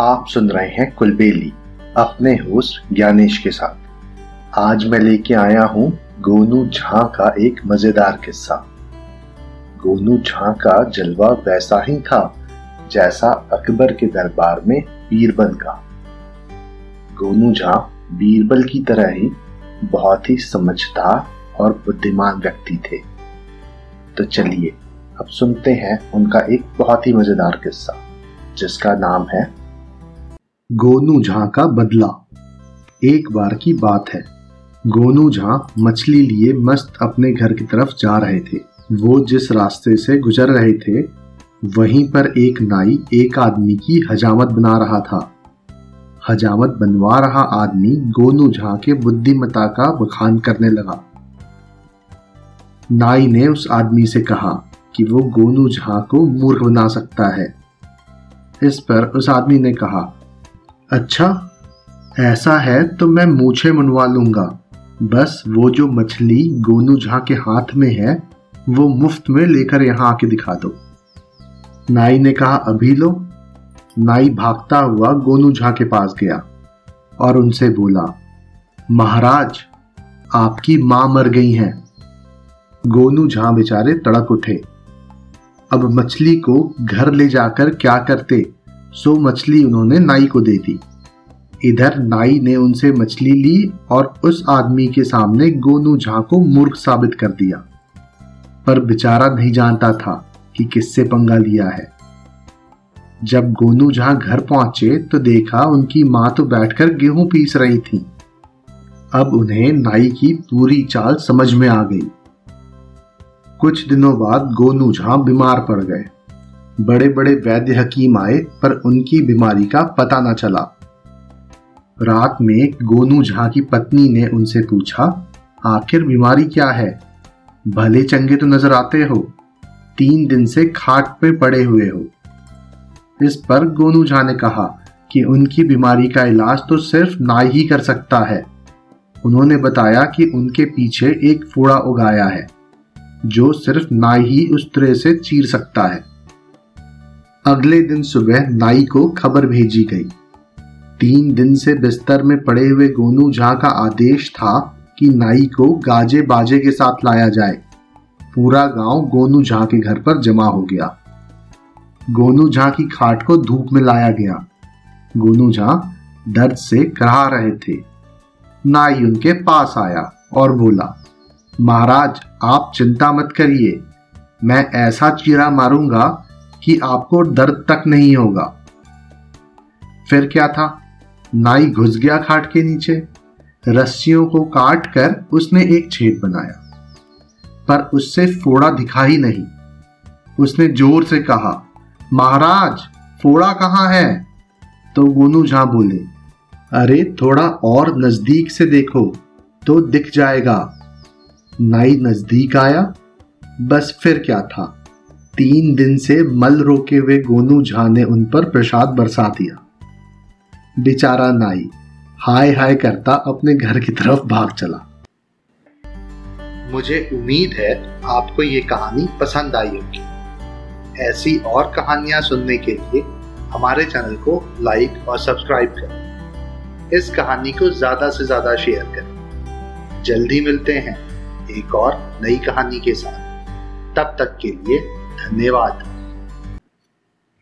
आप सुन रहे हैं कुलबेली, अपने होस्ट ज्ञानेश के साथ। आज मैं लेके आया हूँ गोनू झा का एक मज़ेदार किस्सा। गोनू झा का जलवा वैसा ही था, जैसा अकबर के दरबार में बीरबल का। गोनू झा बीरबल की तरह ही बहुत ही समझदार और बुद्धिमान व्यक्ति थे। तो चलिए, अब सुनते हैं उनका एक बहुत ही मज़ेदार किस्सा, जिसका नाम है गोनू झा का बदला। एक बार की बात है। गोनू झा मछली लिए मस्त अपने घर की तरफ़ जा रहे थे। वो जिस रास्ते से गुजर रहे थे, वहीं पर एक नाई एक आदमी की हजामत बना रहा था। हजामत बनवा रहा आदमी गोनू झा के बुद्धिमता का बखान करने लगा। नाई ने उस आदमी से कहा कि वो गोनू झा को मूर्ख बना सकता है। इस पर उस आदमी ने कहा अच्छा ऐसा है तो मैं मूछे मनवा लूँगा। बस वो जो मछली गोनू झा के हाथ में है, वो मुफ़्त में लेकर यहाँ आके दिखा दो। नाई ने कहा, अभी लो। नाई भागता हुआ गोनू झा के पास गया और उनसे बोला, महाराज, आपकी माँ मर गई हैं। गोनू झा बेचारे तड़क उठे। अब मछली को घर ले जाकर क्या करते? सो मछली उन्होंने नाई को दे दी। इधर नाई ने उनसे मछली ली और उस आदमी के सामने गोनू झा को मूर्ख साबित कर दिया। पर बेचारा नहीं जानता था कि किससे पंगा लिया है। जब गोनू झा घर पहुँचे तो देखा उनकी माँ तो बैठकर गेहूँ पीस रही थी। अब उन्हें नाई की पूरी चाल समझ में आ गई। कुछ दिनों बाद गोनू झा बीमार पड़ गए। बड़े बड़े वैद्य हकीम आए, पर उनकी बीमारी का पता न चला। रात में गोनू झा की पत्नी ने उनसे पूछा, आखिर बीमारी क्या है? भले चंगे तो नज़र आते हो। तीन दिन से खाट पे पड़े हुए हो। इस पर गोनू झा ने कहा कि उनकी बीमारी का इलाज तो सिर्फ़ नाई ही कर सकता है। उन्होंने बताया कि उनके पीछे एक फोड़ा उगाया है, जो सिर्फ़ नाई ही उस तरह से चीर सकता है। अगले दिन सुबह नाई को खबर भेजी गई। तीन दिन से बिस्तर में पड़े हुए गोनू झा का आदेश था कि नाई को गाजे बाजे के साथ लाया जाए। पूरा गाँव गोनू झा के घर पर जमा हो गया। गोनू झा की खाट को धूप में लाया गया। गोनू झा दर्द से करा रहे थे। नाई उनके पास आया और बोला, महाराज, आप चिंता मत करिए। मैं ऐसा चीरा मारूँगा कि आपको दर्द तक नहीं होगा। फिर क्या था? नाई घुस गया खाट के नीचे। रस्सियों को काट कर उसने एक छेद बनाया। पर उससे फोड़ा दिखा ही नहीं। उसने ज़ोर से कहा, महाराज, फोड़ा कहाँ है? तो गोनू झा बोले, अरे, थोड़ा और नज़दीक से देखो तो दिख जाएगा। नाई नज़दीक आया। बस फिर क्या था? तीन दिन से मल रोके हुए गोनू झा ने उन पर प्रसाद बरसा दिया। बेचारा नाई हाय हाय करता अपने घर की तरफ़ भाग चला। मुझे उम्मीद है आपको ये कहानी पसंद आई होगी। ऐसी और कहानियाँ सुनने के लिए हमारे चैनल को लाइक और सब्सक्राइब करें। इस कहानी को ज़्यादा से ज़्यादा शेयर करें। जल्दी मिलते हैं एक और नई कहानी के साथ। तब तक के लिए धन्यवाद।